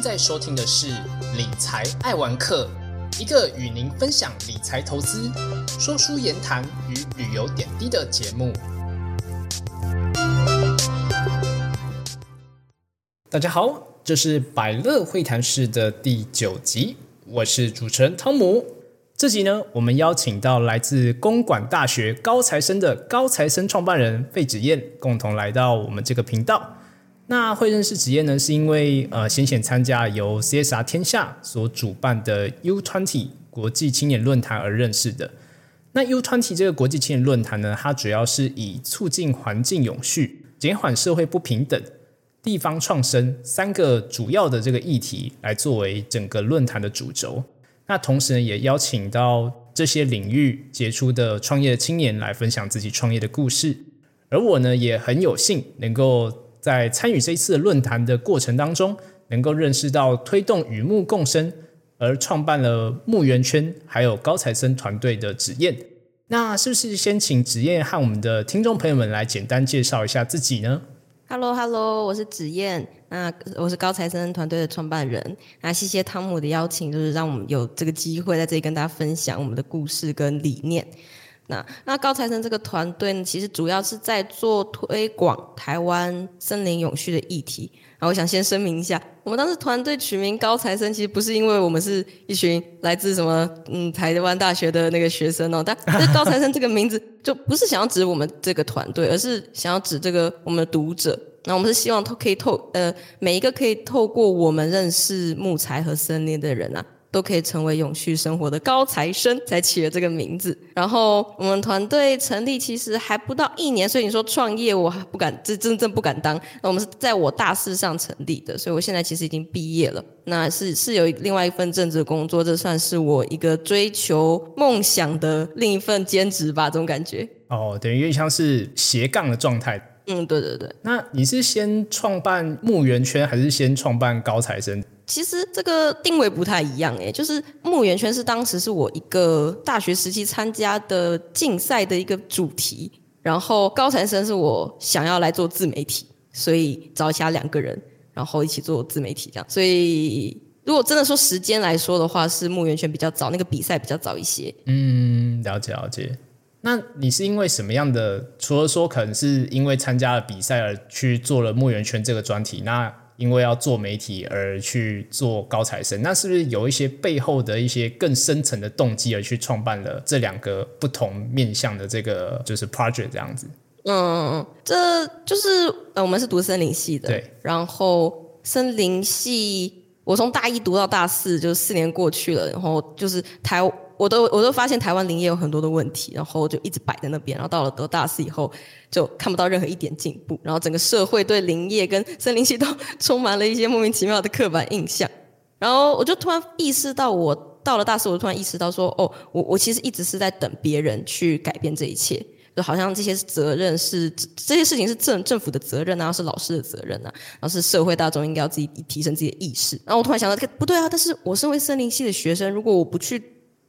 在收听的是《理财爱玩客》，一个与您分享理财投资、说书言谈与旅游点滴的节目。大家好，这是百乐会谈室的第九集，我是主持人汤姆。这集呢，我们邀请到来自公馆大学高材生的高材生创办人费子燕，共同来到我们这个频道。那会认识职业呢，是因为呃，先前参加由 CSR 天下所主办的 U20 国际青年论坛而认识的。那 U20 这个国际青年论坛呢，它主要是以促进环境永续、减缓社会不平等、地方创生三个主要的这个议题来作为整个论坛的主轴。那同时呢，也邀请到这些领域杰出的创业青年来分享自己创业的故事。而我呢，也很有幸能够。在参与这一次论坛的过程当中，能够认识到推动与木共生而创办了木圆圈，还有高材生团队的子燕。那是不是先请子燕和我们的听众朋友们来简单介绍一下自己呢？Hello，Hello，我是子燕，那我是高材生团队的创办人。那谢谢汤姆的邀请，就是让我们有这个机会在这里跟大家分享我们的故事跟理念。那那高材生这个团队呢，其实主要是在做推广台湾森林永续的议题。然后我想先声明一下，我们当时团队取名高材生，其实不是因为我们是一群来自什么嗯台湾大学的那个学生哦，但这高材生这个名字就不是想要指我们这个团队，而是想要指这个我们的读者。那我们是希望透可以透呃每一个可以透过我们认识木材和森林的人啊。都可以成为永续生活的高材生，才起了这个名字。然后我们团队成立其实还不到一年，所以你说创业，我还不敢，这真正不敢当。那我们是在我大四上成立的，所以我现在其实已经毕业了。那是是有另外一份正职工作，这算是我一个追求梦想的另一份兼职吧，这种感觉。哦，等于像是斜杠的状态。嗯，对对对。那你是先创办墓园圈，还是先创办高材生？其实这个定位不太一样诶，就是木圆圈是当时是我一个大学时期参加的竞赛的一个主题，然后高材生是我想要来做自媒体，所以找下两个人，然后一起做自媒体这样。所以如果真的说时间来说的话，是木圆圈比较早，那个比赛比较早一些。嗯，了解了解。那你是因为什么样的？除了说可能是因为参加了比赛而去做了木圆圈这个专题，那？因为要做媒体而去做高材生，那是不是有一些背后的一些更深层的动机而去创办了这两个不同面向的这个就是 project 这样子？嗯，这就是呃，我们是读森林系的，对。然后森林系，我从大一读到大四，就是四年过去了，然后就是台。我都我都发现台湾林业有很多的问题，然后就一直摆在那边。然后到了得大四以后，就看不到任何一点进步。然后整个社会对林业跟森林系都 充满了一些莫名其妙的刻板印象。然后我就突然意识到，我到了大四，我突然意识到说，哦，我我其实一直是在等别人去改变这一切，就好像这些责任是这些事情是政政府的责任啊，是老师的责任啊，然后是社会大众应该要自己提升自己的意识。然后我突然想到，不对啊，但是我身为森林系的学生，如果我不去。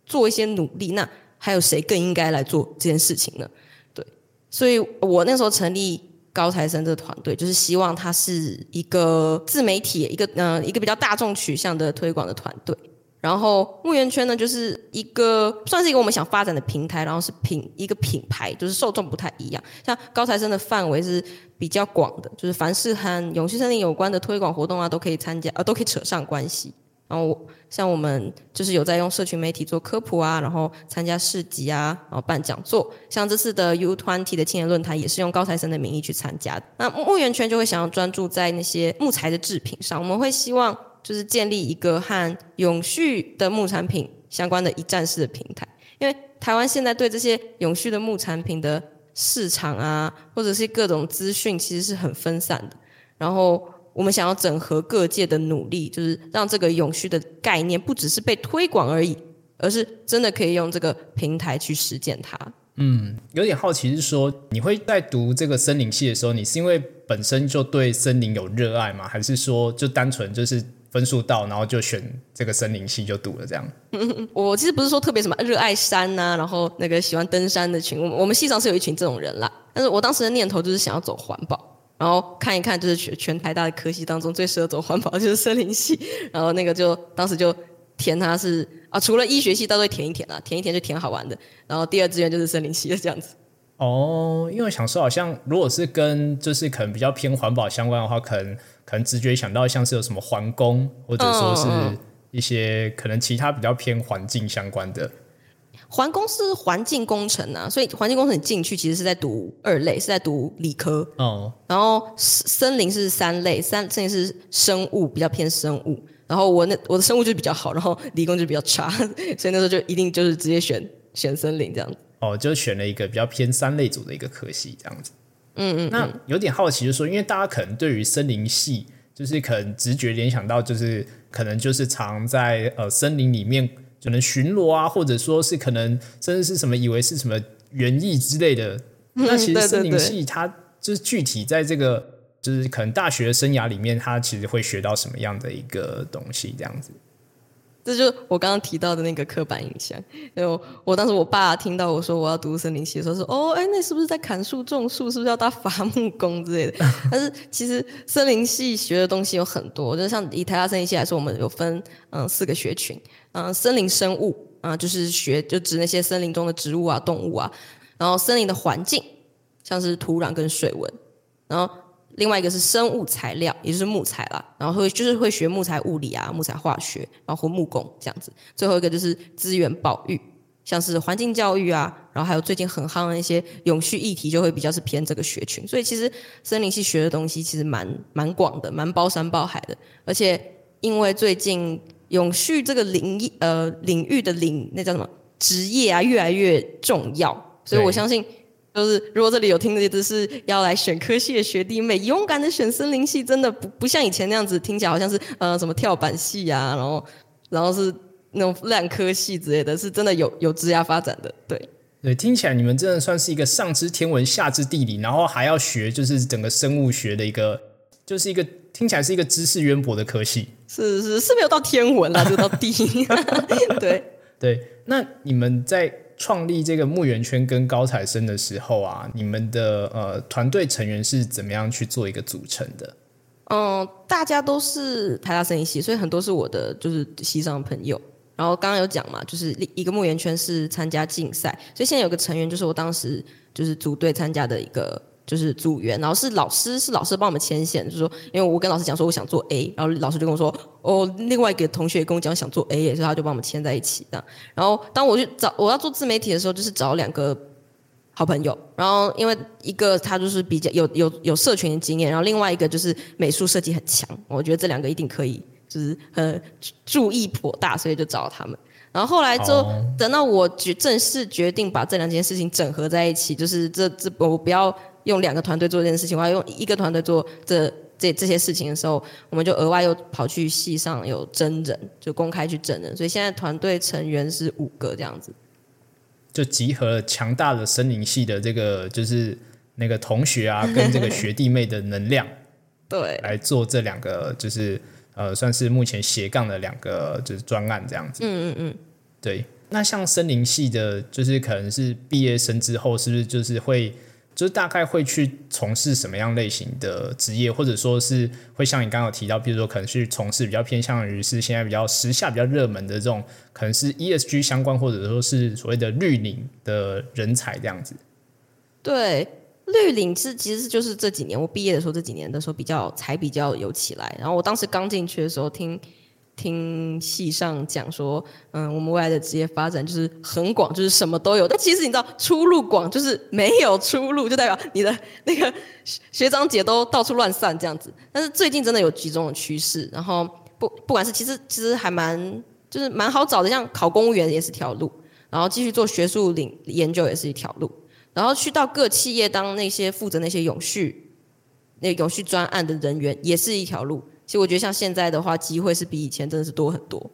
做一些努力，那还有谁更应该来做这件事情呢？对，所以我那时候成立高材生这个团队，就是希望它是一个自媒体，一个呃一个比较大众取向的推广的团队。然后木源圈呢，就是一个算是一个我们想发展的平台，然后是品一个品牌，就是受众不太一样。像高材生的范围是比较广的，就是凡是和永续森林有关的推广活动啊，都可以参加，呃，都可以扯上关系。然后像我们就是有在用社群媒体做科普啊，然后参加市集啊，然后办讲座。像这次的 U 团体的青年论坛也是用高材生的名义去参加。那木源圈就会想要专注在那些木材的制品上，我们会希望就是建立一个和永续的木产品相关的一站式的平台。因为台湾现在对这些永续的木产品的市场啊，或者是各种资讯其实是很分散的。然后我们想要整合各界的努力，就是让这个永续的概念不只是被推广而已，而是真的可以用这个平台去实践它。嗯，有点好奇是说，你会在读这个森林系的时候，你是因为本身就对森林有热爱吗？还是说就单纯就是分数到，然后就选这个森林系就读了这样？我其实不是说特别什么热爱山呐，然后那个喜欢登山的群，我们系上是有一群这种人啦。但是我当时的念头就是想要走环保。然后看一看，就是全全台大的科系当中最适合走环保就是森林系，然后那个就当时就填它是啊，除了医学系，都会填一填啊，填一填就填好玩的。然后第二志愿就是森林系的这样子。哦，因为我想说，好像如果是跟就是可能比较偏环保相关的话，可能可能直觉想到像是有什么环工，或者说是一些可能其他比较偏环境相关的。环工是环境工程啊，所以环境工程你进去其实是在读二类，是在读理科。哦，然后森林是三类，三森林是生物，比较偏生物。然后我那我的生物就比较好，然后理工就比较差，所以那时候就一定就是直接选选森林这样子。哦，就选了一个比较偏三类组的一个科系这样子。嗯嗯，那有点好奇，就是说，因为大家可能对于森林系，就是可能直觉联想到，就是可能就是常在呃森林里面可能巡逻啊，或者说是可能甚至是什么以为是什么园艺之类的。那其实 森林系它就是具体在这个就是可能大学生涯里面，它其实会学到什么样的一个东西这样子。这就我刚刚提到的那个刻板印象。因为我当时我爸听到我说我要读森林系的时候说：“哦，哎，那是不是在砍树种树？是不是要当伐木工之类的？” 但是其实森林系学的东西有很多，就像以台大森林系来说，我们有分嗯四个学群，嗯，森林生物啊，就是学就指那些森林中的植物啊、动物啊，然后森林的环境，像是土壤跟水文，然后。另外一个是生物材料，也就是木材啦，然后会就是会学木材物理啊、木材化学，然后木工这样子。最后一个就是资源保育，像是环境教育啊，然后还有最近很夯的一些永续议题，就会比较是偏这个学群。所以其实森林系学的东西其实蛮蛮广的，蛮包山包海的。而且因为最近永续这个领域呃领域的领那叫什么职业啊越来越重要，所以我相信。就是如果这里有听的，就是要来选科系的学弟妹，勇敢的选森林系，真的不不像以前那样子，听起来好像是呃什么跳板系啊，然后然后是那种烂科系之类的，是真的有有枝芽发展的。对对，听起来你们真的算是一个上知天文下知地理，然后还要学就是整个生物学的一个，就是一个听起来是一个知识渊博的科系。是是是没有到天文啦，就到地。对对，那你们在。创立这个墓园圈跟高材生的时候啊，你们的呃团队成员是怎么样去做一个组成的？嗯，大家都是台大生意系，所以很多是我的就是西藏朋友。然后刚刚有讲嘛，就是一个墓园圈是参加竞赛，所以现在有个成员就是我当时就是组队参加的一个。就是组员，然后是老师，是老师帮我们牵线，就是说，因为我跟老师讲说我想做 A，然后老师就跟我说，哦，另外一个同学跟我讲想做 A，所以他就帮我们牵在一起这样。然后当我去找我要做自媒体的时候，就是找两个好朋友，然后因为一个他就是比较有有有社群的经验，然后另外一个就是美术设计很强，我觉得这两个一定可以，就是很注意颇大，所以就找他们。然后后来就等到我决正式决定把这两件事情整合在一起，就是这这我不要。用两个团队做这件事情，我要用一个团队做这这这些事情的时候，我们就额外又跑去系上有真人，就公开去真人，所以现在团队成员是五个这样子，就集合了强大的森林系的这个就是那个同学啊，跟这个学弟妹的能量，对，来做这两个就是呃，算是目前斜杠的两个就是专案这样子，嗯嗯嗯，对。那像森林系的，就是可能是毕业生之后，是不是就是会？就是大概会去从事什么样类型的职业，或者说是会像你刚刚提到，比如说可能去从事比较偏向于是现在比较时下比较热门的这种，可能是 ESG 相关，或者说是所谓的绿领的人才这样子。对，绿领是其实就是这几年我毕业的时候，这几年的时候比较才比较有起来。然后我当时刚进去的时候听。听听戏上讲说，嗯，我们未来的职业发展就是很广，就是什么都有。但其实你知道，出路广就是没有出路，就代表你的那个学长姐都到处乱散这样子。但是最近真的有集中的趋势，然后不不管是其实其实还蛮就是蛮好找的，像考公务员也是条路，然后继续做学术领研究也是一条路，然后去到各企业当那些负责那些永续那永续专案的人员也是一条路。其实我觉得像现在的话，机会是比以前真的是多很多。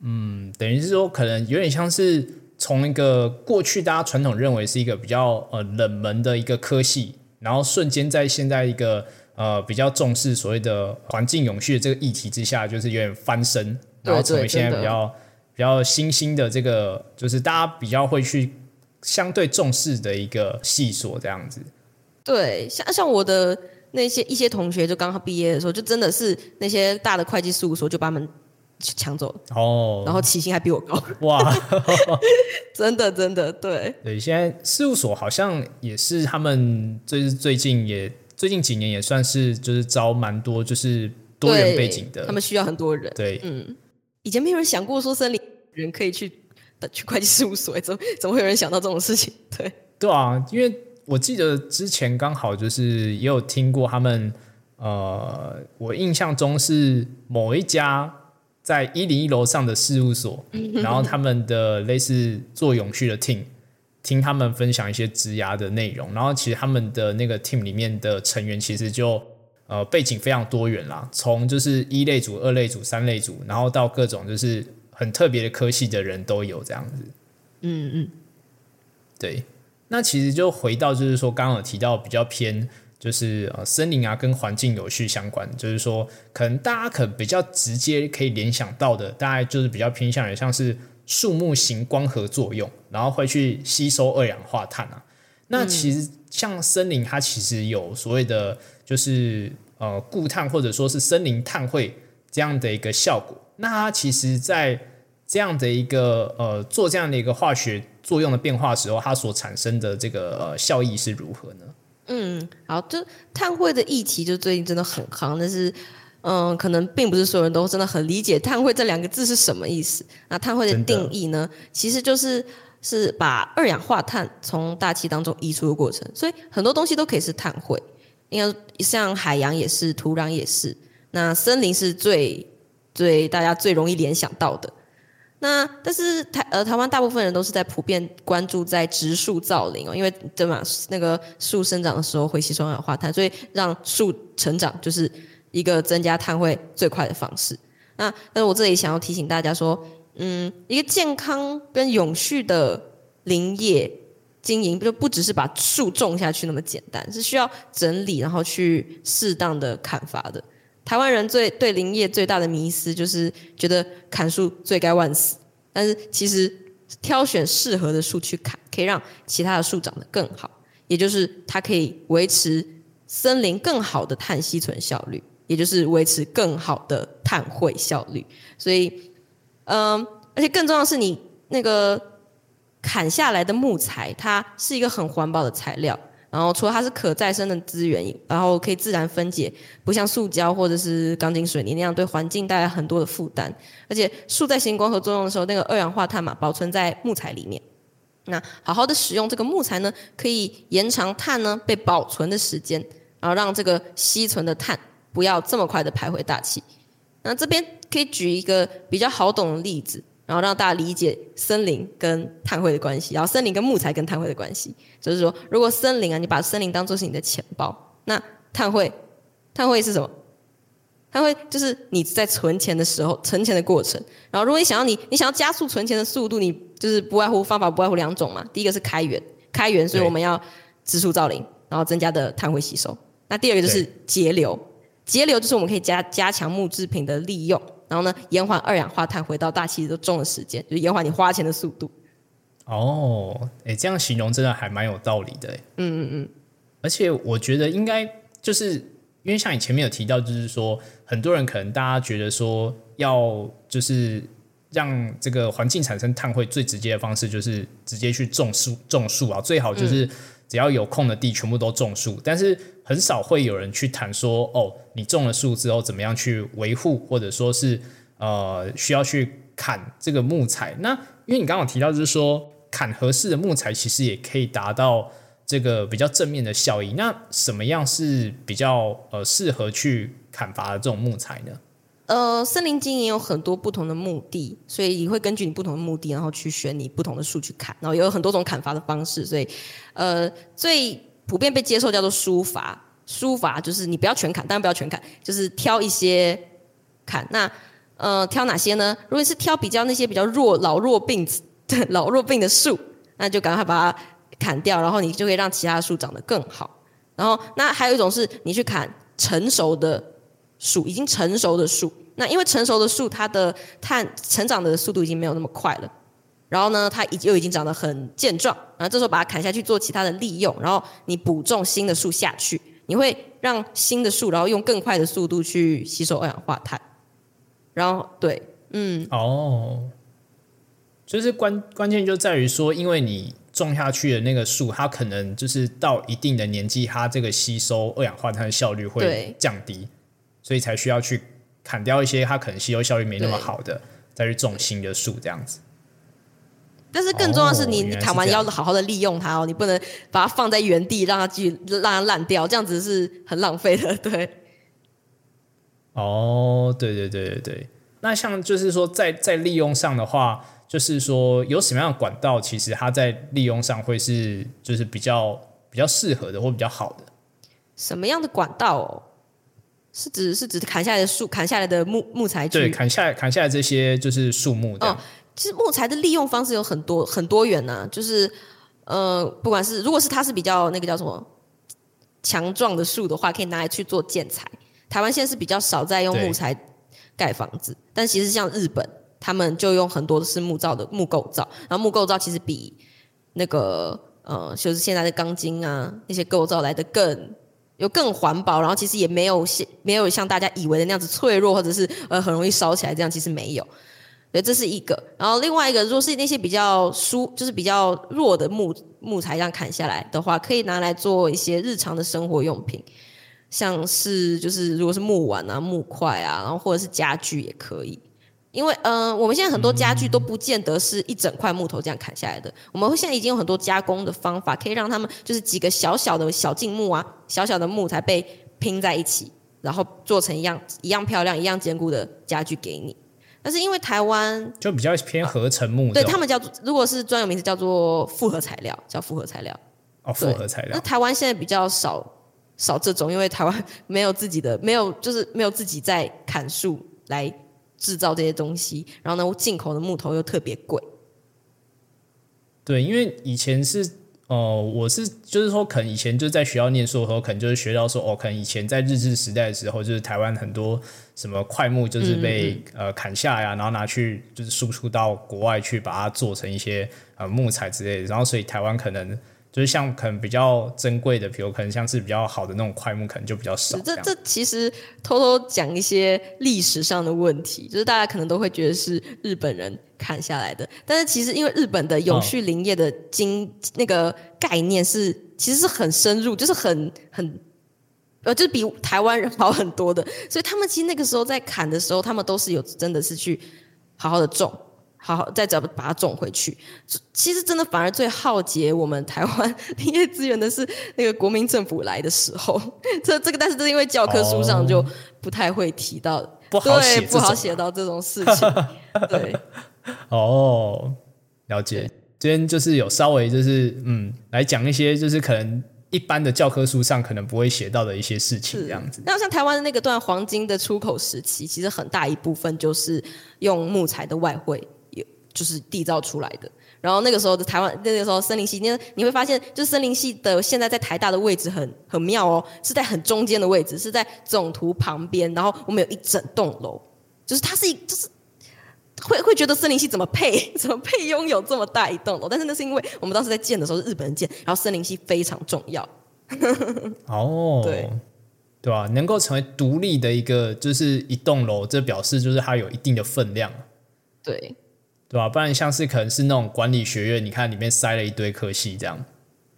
嗯，等于是说，可能有点像是从一个过去大家传统认为是一个比较呃冷门的一个科系，然后瞬间在现在一个呃比较重视所谓的环境永续的这个议题之下，就是有点翻身，然后成为现在比较比较新兴的这个，就是大家比较会去相对重视的一个系所这样子。对，像像我的那些一些同学，就刚好毕业的时候，就真的是那些大的会计事务所就把他们抢走了，哦，然后起薪还比我高，哇，真的真的对。对，现在事务所好像也是他们最最近也最近几年也算是就是招蛮多就是多元背景的，他们需要很多人。对，嗯，以前没有人想过说森林人可以去去会计事务所，怎么怎么会有人想到这种事情？对，对啊，因为我记得之前刚好就是也有听过他们，呃，我印象中是某一家在一零一楼上的事务所，然后他们的类似做永续的 team，听他们分享一些职涯的内容，然后其实他们的那个 team 里面的成员其实就呃背景非常多元啦，从就是一类组、二类组、三类组，然后到各种就是很特别的科系的人都有这样子。嗯嗯，对，那其实就回到就是说，刚刚有提到比较偏就是呃森林啊跟环境有序相关，就是说可能大家可能比较直接可以联想到的，大概就是比较偏向于像是树木型光合作用，然后会去吸收二氧化碳啊。那其实像森林，它其实有所谓的就是呃固碳或者说是森林碳汇这样的一个效果。那它其实，在这样的一个呃做这样的一个化学作用的变化时候，它所产生的这个、呃、效益是如何呢？嗯，好，就碳汇的议题，就最近真的很夯，但是，嗯，可能并不是所有人都真的很理解碳汇这两个字是什么意思。那碳汇的真的定义呢，其实就是是把二氧化碳从大气当中移出的过程，所以很多东西都可以是碳汇。应该像海洋也是，土壤也是，那森林是最最大家最容易联想到的。那但是台呃台湾大部分人都是在普遍关注在植树造林哦，因为对嘛那个树生长的时候会吸收二氧化碳，所以让树成长就是一个增加碳汇最快的方式。那但是我这里想要提醒大家说，嗯，一个健康跟永续的林业经营，就不只是把树种下去那么简单，是需要整理然后去适当的砍伐的。台湾人最对林业最大的迷思就是觉得砍树罪该万死，但是其实挑选适合的树去砍，可以让其他的树长得更好，也就是它可以维持森林更好的碳吸存效率，也就是维持更好的碳汇效率。所以，嗯，而且更重要的是，你那个砍下来的木材，它是一个很环保的材料。然后除了它是可再生的资源，然后可以自然分解，不像塑胶或者是钢筋水泥那样对环境带来很多的负担。而且树在行光合作用的时候，那个二氧化碳嘛保存在木材里面。那好好的使用这个木材呢，可以延长碳呢被保存的时间，然后让这个吸存的碳不要这么快的排回大气。那这边可以举一个比较好懂的例子。然后让大家理解森林跟碳汇的关系，然后森林跟木材跟碳汇的关系，就是说，如果森林啊，你把森林当做是你的钱包，那碳汇，碳汇是什么？碳汇就是你在存钱的时候，存钱的过程。然后，如果你想要你你想要加速存钱的速度，你就是不外乎方法不外乎两种嘛。第一个是开源，开源，所以我们要植树造林，然后增加的碳汇吸收。那第二个就是节流，节流就是我们可以加加强木制品的利用。然后呢，延缓二氧化碳回到大气都中的时间，就延缓你花钱的速度。哦，哎，这样形容真的还蛮有道理的。嗯嗯嗯。而且我觉得应该就是因为像你前面有提到，就是说很多人可能大家觉得说要就是让这个环境产生碳汇最直接的方式，就是直接去种树种树啊，最好就是只要有空的地全部都种树。但是很少会有人去谈说，哦，你种了树之后怎么样去维护，或者说是呃需要去砍这个木材。那因为你刚刚提到就是说砍合适的木材，其实也可以达到这个比较正面的效益。那什么样是比较呃适合去砍伐的这种木材呢？呃，森林经营有很多不同的目的，所以你会根据你不同的目的，然后去选你不同的树去砍，然后也有很多种砍伐的方式。所以呃最普遍被接受叫做疏伐，疏伐就是你不要全砍，当然不要全砍，就是挑一些砍。那呃挑哪些呢？如果是挑比较那些比较弱老弱病 老弱病的树，那就赶快把它砍掉，然后你就可以让其他树长得更好。然后那还有一种是你去砍成熟的树，已经成熟的树。那因为成熟的树它的碳成长的速度已经没有那么快了。然后呢，它已又已经长得很健壮，然后这时候把它砍下去做其他的利用，然后你补种新的树下去，你会让新的树，然后用更快的速度去吸收二氧化碳。然后对，嗯，哦，就是关关键就在于说，因为你种下去的那个树，它可能就是到一定的年纪，它这个吸收二氧化碳的效率会降低，所以才需要去砍掉一些它可能吸收效率没那么好的，再去种新的树这样子。但是更重要的是你，你砍完这样要好好的利用它哦，你不能把它放在原地让它继续让它烂掉，这样子是很浪费的。对，哦，对对对对对。那像就是说在，在利用上的话，就是说有什么样的管道，其实它在利用上会是就是比较比较适合的或比较好的。什么样的管道哦？是指是指砍下来的树，砍下来的木木材对，砍下来砍下来这些就是树木这样。哦其实木材的利用方式有很多很多元呢、就是呃，不管是如果是它是比较那个叫什么强壮的树的话，可以拿来去做建材。台湾现在是比较少在用木材盖房子，但其实像日本，他们就用很多的是木造的木构造，然后木构造其实比那个呃，就是现在的钢筋啊那些构造来的更。有更环保，然后其实也没有像没有像大家以为的那样子脆弱，或者是呃很容易烧起来这样，其实没有。对，这是一个。然后另外一个，如果是那些比较疏，就是比较弱的木木材，这样砍下来的话，可以拿来做一些日常的生活用品，像是就是如果是木碗啊、木块啊，然后或者是家具也可以。因为呃，我们现在很多家具都不见得是一整块木头这样砍下来的，我们现在已经有很多加工的方法，可以让他们就是几个小小的小径木啊、小小的木材被拼在一起，然后做成一样一样漂亮、一样坚固的家具给你。但是因为台湾就比较偏合成木对他们叫做，如果是专有名词叫做复合材料，叫复合材料。哦复合材料那料台湾现在比较少少这种，因为台湾没有自己的，没有就是没有自己在砍树来制造这些东西，然后呢，进口的木头又特别贵。对，因为以前是哦、我是就是说，可能以前就在学校念书的时候，可能就是学到说，哦，可能以前在日治时代的时候，就是台湾很多什么块木就是被、呃砍下呀啊，然后拿去就是输出到国外去，把它做成一些呃木材之类的，然后所以台湾可能就是像可能比较珍贵的，比如可能像是比较好的那种块木，可能就比较少这。这这其实偷偷讲一些历史上的问题，就是大家可能都会觉得是日本人砍下来的，但是其实因为日本的永续林业的经、那个概念是其实是很深入，就是很很呃，就是比台湾人好很多的，所以他们其实那个时候在砍的时候，他们都是有真的是去好好的种。好好再找把它种回去，其实真的反而最耗竭我们台湾林 业资源的是那个国民政府来的时候，这这个但是这是因为教科书上就不太会提到，不好写不好写到这种事情，对，哦，了解。今天就是有稍微就是嗯，来讲一些就是可能一般的教科书上可能不会写到的一些事情，这样子。那像台湾的那个段黄金的出口时期，其实很大一部分就是用木材的外汇，也就是缔造出来的。然后那个时候的台湾，那个时候森林系，你你会发现，就是森林系的现在在台大的位置很很妙哦，是在很中间的位置，是在总图旁边。然后我们有一整栋楼，就是它是一就是。会会觉得森林系怎么配 怎么配拥有这么大一栋楼？但是那是因为我们当时在建的时候是日本人建，然后森林系非常重要。哦，对对吧、能够成为独立的一个就是一栋楼，这表示就是它有一定的分量，对，对吧、不然像是可能是那种管理学院，你看里面塞了一堆科系这样。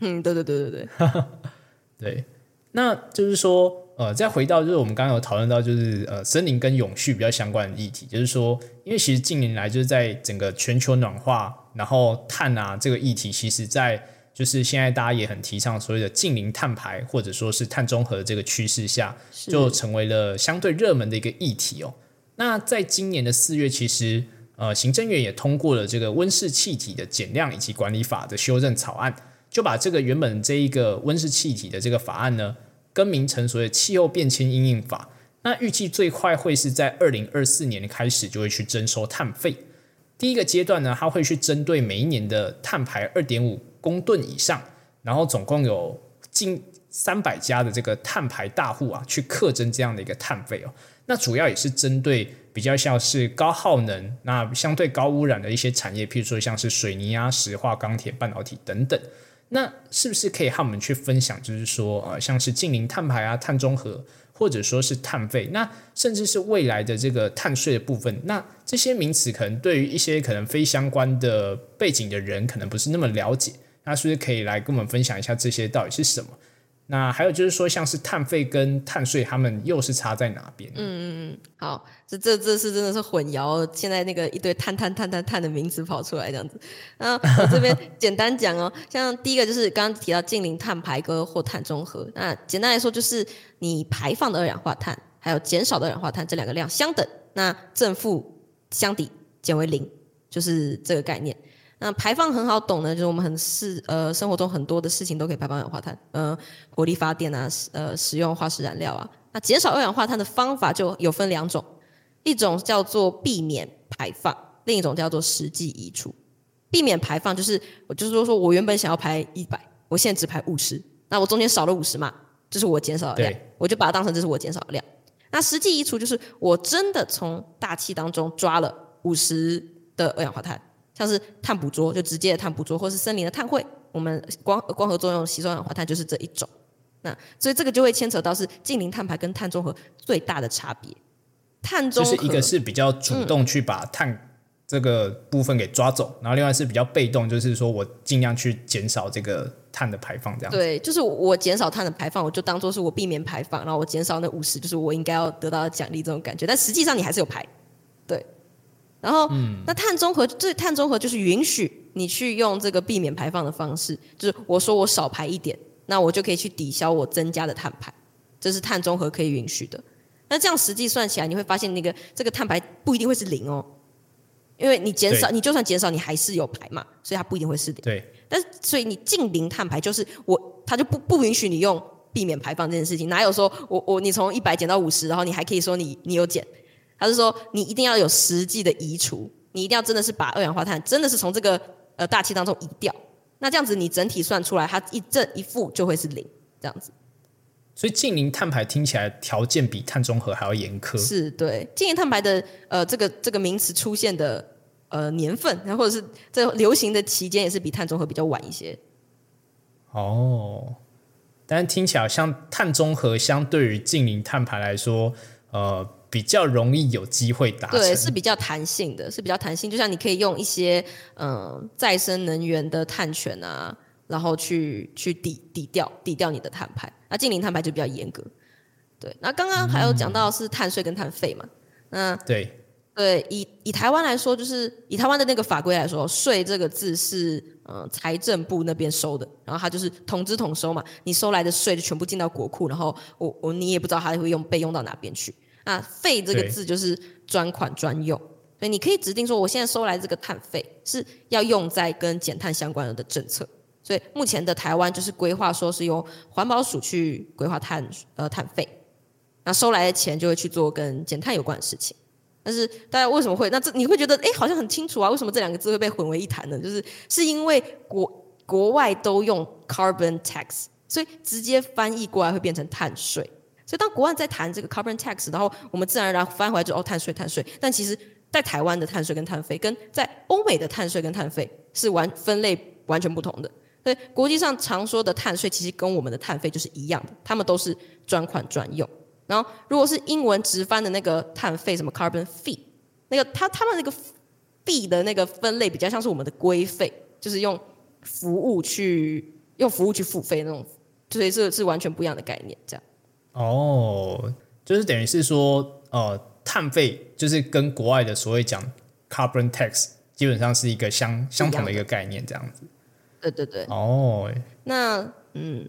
嗯，对对对对对。对，那就是说，呃，再回到就是我们刚刚有讨论到，就是呃，森林跟永续比较相关的议题，就是说，因为其实近年来就是在整个全球暖化，然后碳啊这个议题，其实在就是现在大家也很提倡所谓的近零碳排或者说是碳中和的这个趋势下，就成为了相对热门的一个议题哦。那在今年的四月，其实呃，行政院也通过了这个温室气体的减量以及管理法的修正草案，就把这个原本这一个温室气体的这个法案呢，更名成所谓气候变迁因应法。那预计最快会是在二零二四年开始就会去征收碳费。第一个阶段呢，它会去针对每一年的碳排二点五公吨以上，然后总共有近三百家的这个碳排大户啊，去课征这样的一个碳费哦。那主要也是针对比较像是高耗能、那相对高污染的一些产业，譬如说像是水泥啊、石化、钢铁、半导体等等。那是不是可以和我们去分享，就是说呃，像是近零碳排啊、碳中和，或者说是碳费，那甚至是未来的这个碳税的部分，那这些名词可能对于一些可能非相关的背景的人，可能不是那么了解。那是不是可以来跟我们分享一下这些到底是什么？那还有就是说，像是碳费跟碳税，他们又是差在哪边？嗯嗯嗯，好，这这这是真的是混淆，现在那个一堆碳碳碳碳碳的名词跑出来这样子。那我这边 简单讲哦，像第一个就是刚刚提到近零碳排跟或碳中和。那简单来说，就是你排放的二氧化碳还有减少的二氧化碳这两个量相等，那正负相抵减为零，就是这个概念。那排放很好懂呢，就是我们很是呃生活中很多的事情都可以排放二氧化碳，呃火力发电啊，呃使用化石燃料啊。那减少二氧化碳的方法就有分两种，一种叫做避免排放，另一种叫做实际移除。避免排放就是我就是说说我原本想要排一百，我现在只排五十，那我中间少了五十嘛，这是我减少的量，我就把它当成这是我减少的量。那实际移除就是我真的从大气当中抓了五十的二氧化碳。像是碳捕捉，就直接的碳捕捉，或是森林的碳汇，我们光光合作用吸收二氧化碳就是这一种。那所以这个就会牵扯到是近零碳排跟碳中和最大的差别。碳中和就是一个是比较主动去把碳这个部分给抓走，然后另外是比较被动，就是说我尽量去减少这个碳的排放，这样。对，就是我减少碳的排放，我就当做是我避免排放，然后我减少那五十，就是我应该要得到的奖励这种感觉。但实际上你还是有排，对。然后，那碳中和，这碳中和就是允许你去用这个避免排放的方式，就是我说我少排一点，那我就可以去抵消我增加的碳排，这是碳中和可以允许的。那这样实际算起来，你会发现那个这个碳排不一定会是零哦，因为你减少，你就算减少，你还是有排嘛，所以它不一定会是零。对。但是，所以你近零碳排就是我，它就不不允许你用避免排放这件事情，哪有说我我你从一百减到五十，然后你还可以说你你有减？他是说，你一定要有实际的移除，你一定要真的是把二氧化碳真的是从这个呃大气当中移掉，那这样子你整体算出来，它一正一负就会是零这样子。所以近零碳排听起来条件比碳中和还要严苛。是对近零碳排的呃这个这个名词出现的呃年份，然后或者是这流行的期间也是比碳中和比较晚一些。哦，但是听起来像碳中和相对于近零碳排来说，呃。比较容易有机会达成，对，是比较弹性的，是比较弹性。就像你可以用一些嗯再生能源的碳权啊，然后去去抵抵掉抵掉你的碳排。那近零碳排就比较严格。对，那刚刚还有讲到是碳税跟碳费嘛？那对对，以以台湾来说，就是以台湾的那个法规来说，税这个字是嗯财政部那边收的，然后它就是统支统收嘛，你收来的税就全部进到国库，然后我我你也不知道它会用被用到哪边去。那费这个字就是专款专用，所以你可以指定说，我现在收来这个碳费是要用在跟减碳相关的政策。所以目前的台湾就是规划说是由环保署去规划碳呃碳费，那收来的钱就会去做跟减碳有关的事情。但是大家为什么会那这你会觉得哎好像很清楚啊？为什么这两个字会被混为一谈呢？就是是因为国国外都用 carbon tax，所以直接翻译过来会变成碳税。所以当国外在谈这个 carbon tax，然后我们自然而然翻回来就哦碳税碳税，但其实，在台湾的碳税跟碳费，跟在欧美的碳税跟碳费是完分类完全不同的。所以国际上常说的碳税，其实跟我们的碳费就是一样的，他们都是专款专用。然后如果是英文直翻的那个碳费，什么 carbon fee，那个他他们那个 fee 的那个分类比较像是我们的规费，就是用服务去用服务去付费那种，所以这是完全不一样的概念，这样。哦，就是等于是说，呃，碳费就是跟国外的所谓讲 carbon tax 基本上是一个相相同的一个概念，这样子。对对对。哦。那嗯，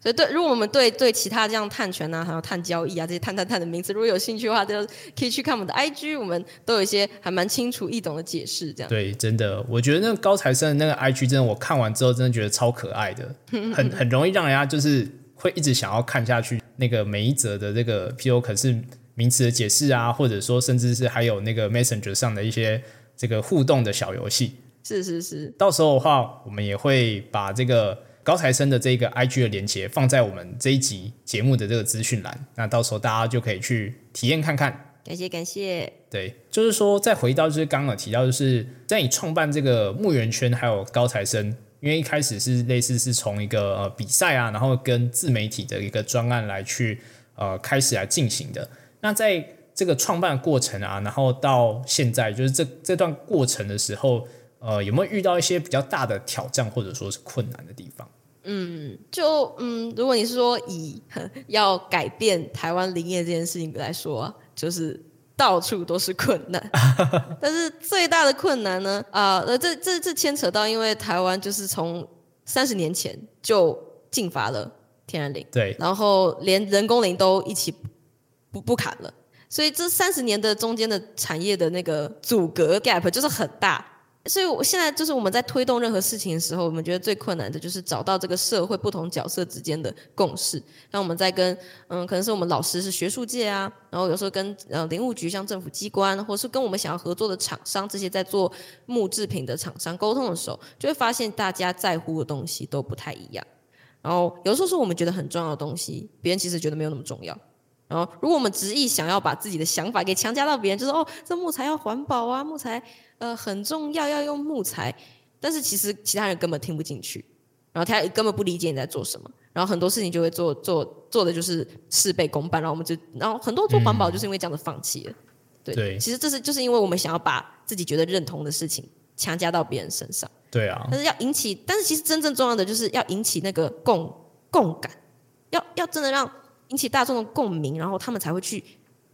所以对，如果我们对对其他这样碳权啊，还有碳交易啊这些碳碳碳的名词，如果有兴趣的话，就可以去看我们的 IG，我们都有一些还蛮清楚易懂的解释。这样。对，真的，我觉得那个高材生的那个 IG，真的我看完之后，真的觉得超可爱的，很很容易让人家就是会一直想要看下去。那个每一则的这个 P.O. 可是名词的解释啊，或者说甚至是还有那个 Messenger 上的一些这个互动的小游戏。是是是。到时候的话，我们也会把这个高材生的这个 IG 的连接放在我们这一集节目的这个资讯栏，那到时候大家就可以去体验看看。感谢感谢。对，就是说再回到就是刚刚有提到，就是在你创办这个墓园圈还有高材生，因为一开始是类似是从一个呃比赛啊，然后跟自媒体的一个专案来去呃开始来进行的。那在这个创办过程啊，然后到现在就是这这段过程的时候，呃，有没有遇到一些比较大的挑战或者说是困难的地方？嗯，就嗯，如果你是说以 要改变台湾林业这件事情来说，就是到处都是困难。但是最大的困难呢，啊，呃，这这这牵扯到，因为台湾就是从三十年前就禁伐了天然林，对，然后连人工林都一起不不砍了。所以这三十年的中间的产业的那个阻隔 gap 就是很大，所以我现在就是我们在推动任何事情的时候，我们觉得最困难的就是找到这个社会不同角色之间的共识。那我们在跟嗯，可能是我们老师是学术界啊，然后有时候跟呃林务局像政府机关，或是跟我们想要合作的厂商这些在做木制品的厂商沟通的时候，就会发现大家在乎的东西都不太一样。然后有时候是我们觉得很重要的东西，别人其实觉得没有那么重要。然后，如果我们执意想要把自己的想法给强加到别人，就是哦，这木材要环保啊，木材呃很重要，要用木材。但是其实其他人根本听不进去，然后他根本不理解你在做什么，然后很多事情就会做做做的就是事倍功半，然后我们就然后很多做环保就是因为这样子放弃了。对，其实这是就是因为我们想要把自己觉得认同的事情强加到别人身上。对啊。但是要引起，但是其实真正重要的就是要引起那个共共感，要要真的让。引起大众的共鸣，然后他们才会去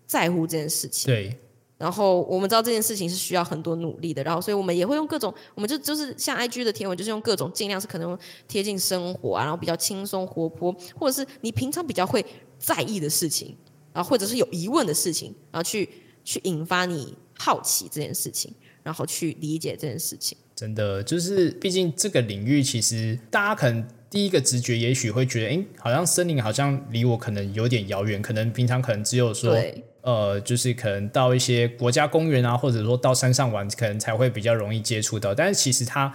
在乎这件事情。对，然后我们知道这件事情是需要很多努力的，然后所以我们也会用各种，我们就就是像 IG 的贴文，就是用各种尽量是可能贴近生活啊，然后比较轻松活泼，或者是你平常比较会在意的事情，然后或者是有疑问的事情，然后去去引发你好奇这件事情，然后去理解这件事情。真的，就是毕竟这个领域，其实大家可能。第一个直觉也许会觉得，哎，好像森林好像离我可能有点遥远，可能平常可能只有说，呃，就是可能到一些国家公园啊，或者说到山上玩，可能才会比较容易接触到。但是其实它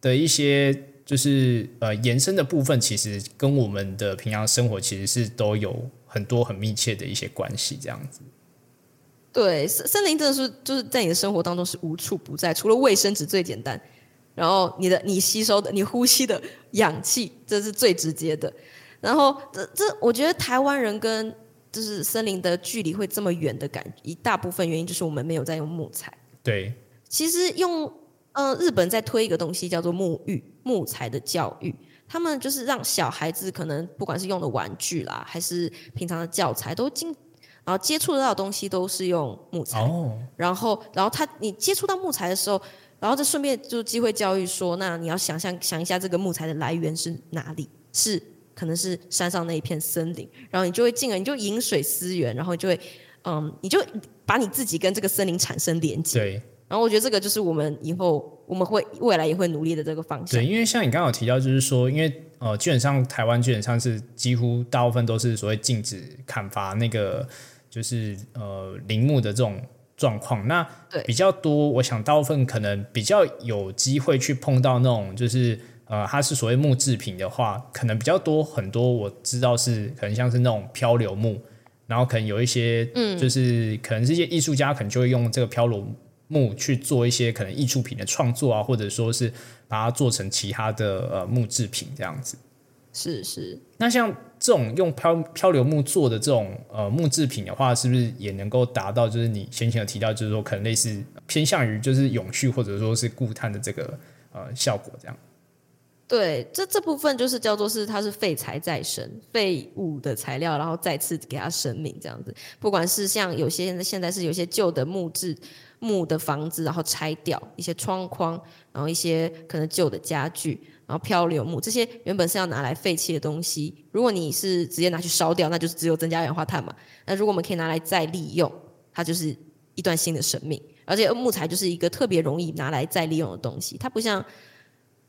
的一些就是呃延伸的部分，其实跟我们的平常生活其实是都有很多很密切的一些关系，这样子。对，森森林真的是就是在你的生活当中是无处不在，除了卫生纸最简单。然后你的你吸收的你呼吸的氧气，这是最直接的。然后这这，我觉得台湾人跟就是森林的距离会这么远的感，一大部分原因就是我们没有在用木材。对，其实用嗯日本在推一个东西叫做木育木材的教育，他们就是让小孩子可能不管是用的玩具啦，还是平常的教材，都经然后接触得到的东西都是用木材。哦。然后然后他你接触到木材的时候。然后这顺便就机会教育说，那你要想象想一下，这个木材的来源是哪里？是可能是山上那一片森林，然后你就会进而你就饮水思源，然后就会嗯，你就把你自己跟这个森林产生连接。对。然后我觉得这个就是我们以后我们会未来也会努力的这个方向。对，因为像你刚刚有提到，就是说，因为呃，基本上台湾基本上是几乎大部分都是所谓禁止砍伐那个就是呃林木的这种。状况那比较多，我想大部分可能比较有机会去碰到那种，就是呃，它是所谓木制品的话，可能比较多很多。我知道是可能像是那种漂流木，然后可能有一些，嗯，就是可能是一些艺术家可能就会用这个漂流木去做一些可能艺术品的创作啊，或者说是把它做成其他的呃木制品这样子。是是，那像这种用漂漂流木做的这种呃木制品的话，是不是也能够达到就是你先前有提到，就是说可能类似偏向于就是永续或者说是固碳的这个呃效果这样？对，这这部分就是叫做是它是废材再生，废物的材料，然后再次给它生命这样子。不管是像有些现在是有些旧的木质木的房子，然后拆掉一些窗框，然后一些可能旧的家具。然后漂流木这些原本是要拿来废弃的东西，如果你是直接拿去烧掉，那就是只有增加二氧化碳嘛。那如果我们可以拿来再利用，它就是一段新的生命。而且木材就是一个特别容易拿来再利用的东西，它不像，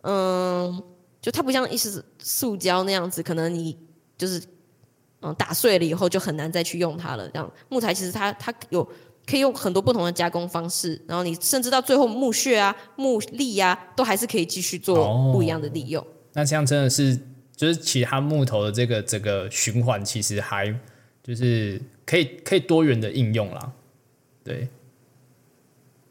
嗯，就它不像一是塑胶那样子，可能你就是嗯打碎了以后就很难再去用它了。这样木材其实它它有。可以用很多不同的加工方式，然后你甚至到最后木屑啊、木粒啊，都还是可以继续做不一样的利用。那这样真的是就是其他木头的这个整个循环，其实还就是可以可以多元的应用啦。对，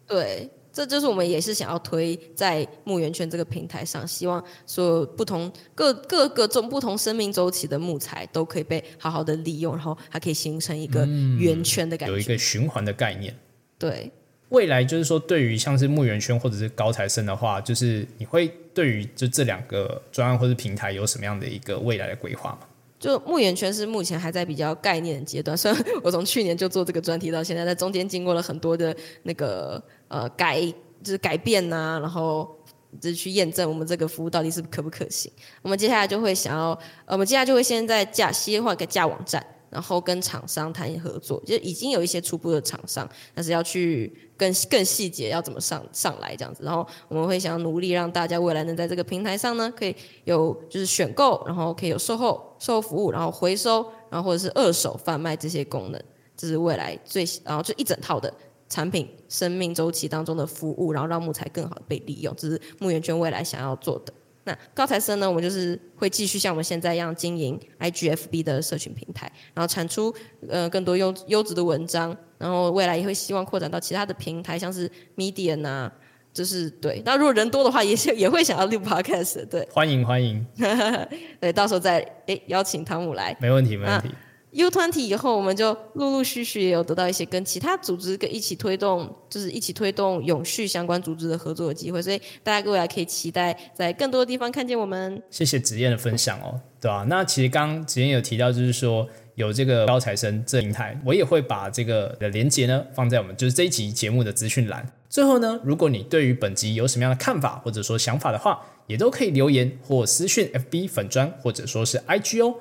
对，这就是我们也是想要推在木源圈这个平台上，希望所有不同各各个种不同生命周期的木材都可以被好好的利用，然后还可以形成一个圆圈的感觉，有一个循环的概念。对，未来就是说，对于像是木源圈或者是高材生的话，就是你会对于就这两个专案或是平台有什么样的一个未来的规划吗？就木源圈是目前还在比较概念的阶段，虽然我从去年就做这个专题到现在，在中间经过了很多的那个呃改，就是改变呐、然后就是去验证我们这个服务到底是可不可行。我们接下来就会想要，我们接下来就会先在架先换个架网站，然后跟厂商谈合作，就已经有一些初步的厂商，但是要去更更细节要怎么上上来这样子。然后我们会想要努力让大家未来能在这个平台上呢，可以有就是选购，然后可以有售后售后服务，然后回收，然后或者是二手贩卖这些功能，这是未来最然后就一整套的。产品生命周期当中的服务，然后让木材更好的被利用，这是木源圈未来想要做的。那高材生呢，我们就是会继续像我们现在一样经营 IGFB 的社群平台，然后产出呃更多优优质的文章，然后未来也会希望扩展到其他的平台，像是 Medium 啊，就是对。那如果人多的话，也是也会想要录 Podcast，对欢迎欢迎，对，到时候再诶邀请汤姆来。没问题没问题。U 团体以后，我们就陆陆续续也有得到一些跟其他组织跟一起推动，就是一起推动永续相关组织的合作的机会，所以大家未来可以期待在更多的地方看见我们。谢谢子燕的分享哦，对吧、那其实刚刚子燕有提到，就是说有这个高材生这平台，我也会把这个的连接呢放在我们就是这一集节目的资讯栏。最后呢，如果你对于本集有什么样的看法或者说想法的话，也都可以留言或私讯 FB 粉砖或者说是 IG 哦。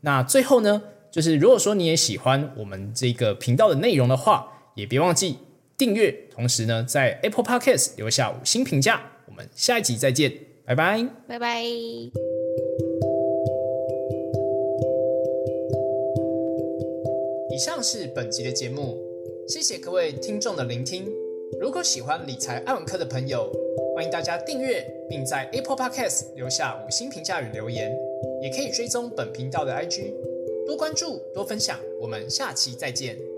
那最后呢，就是如果说你也喜欢我们这个频道的内容的话，也别忘记订阅，同时呢在 Apple Podcast 留下五星评价。我们下一集再见，拜拜。拜拜。以上是本集的节目，谢谢各位听众的聆听。如果喜欢理财爱文科的朋友，欢迎大家订阅，并在 Apple Podcast 留下五星评价与留言，也可以追踪本频道的 IG，多关注，多分享。我们下期再见。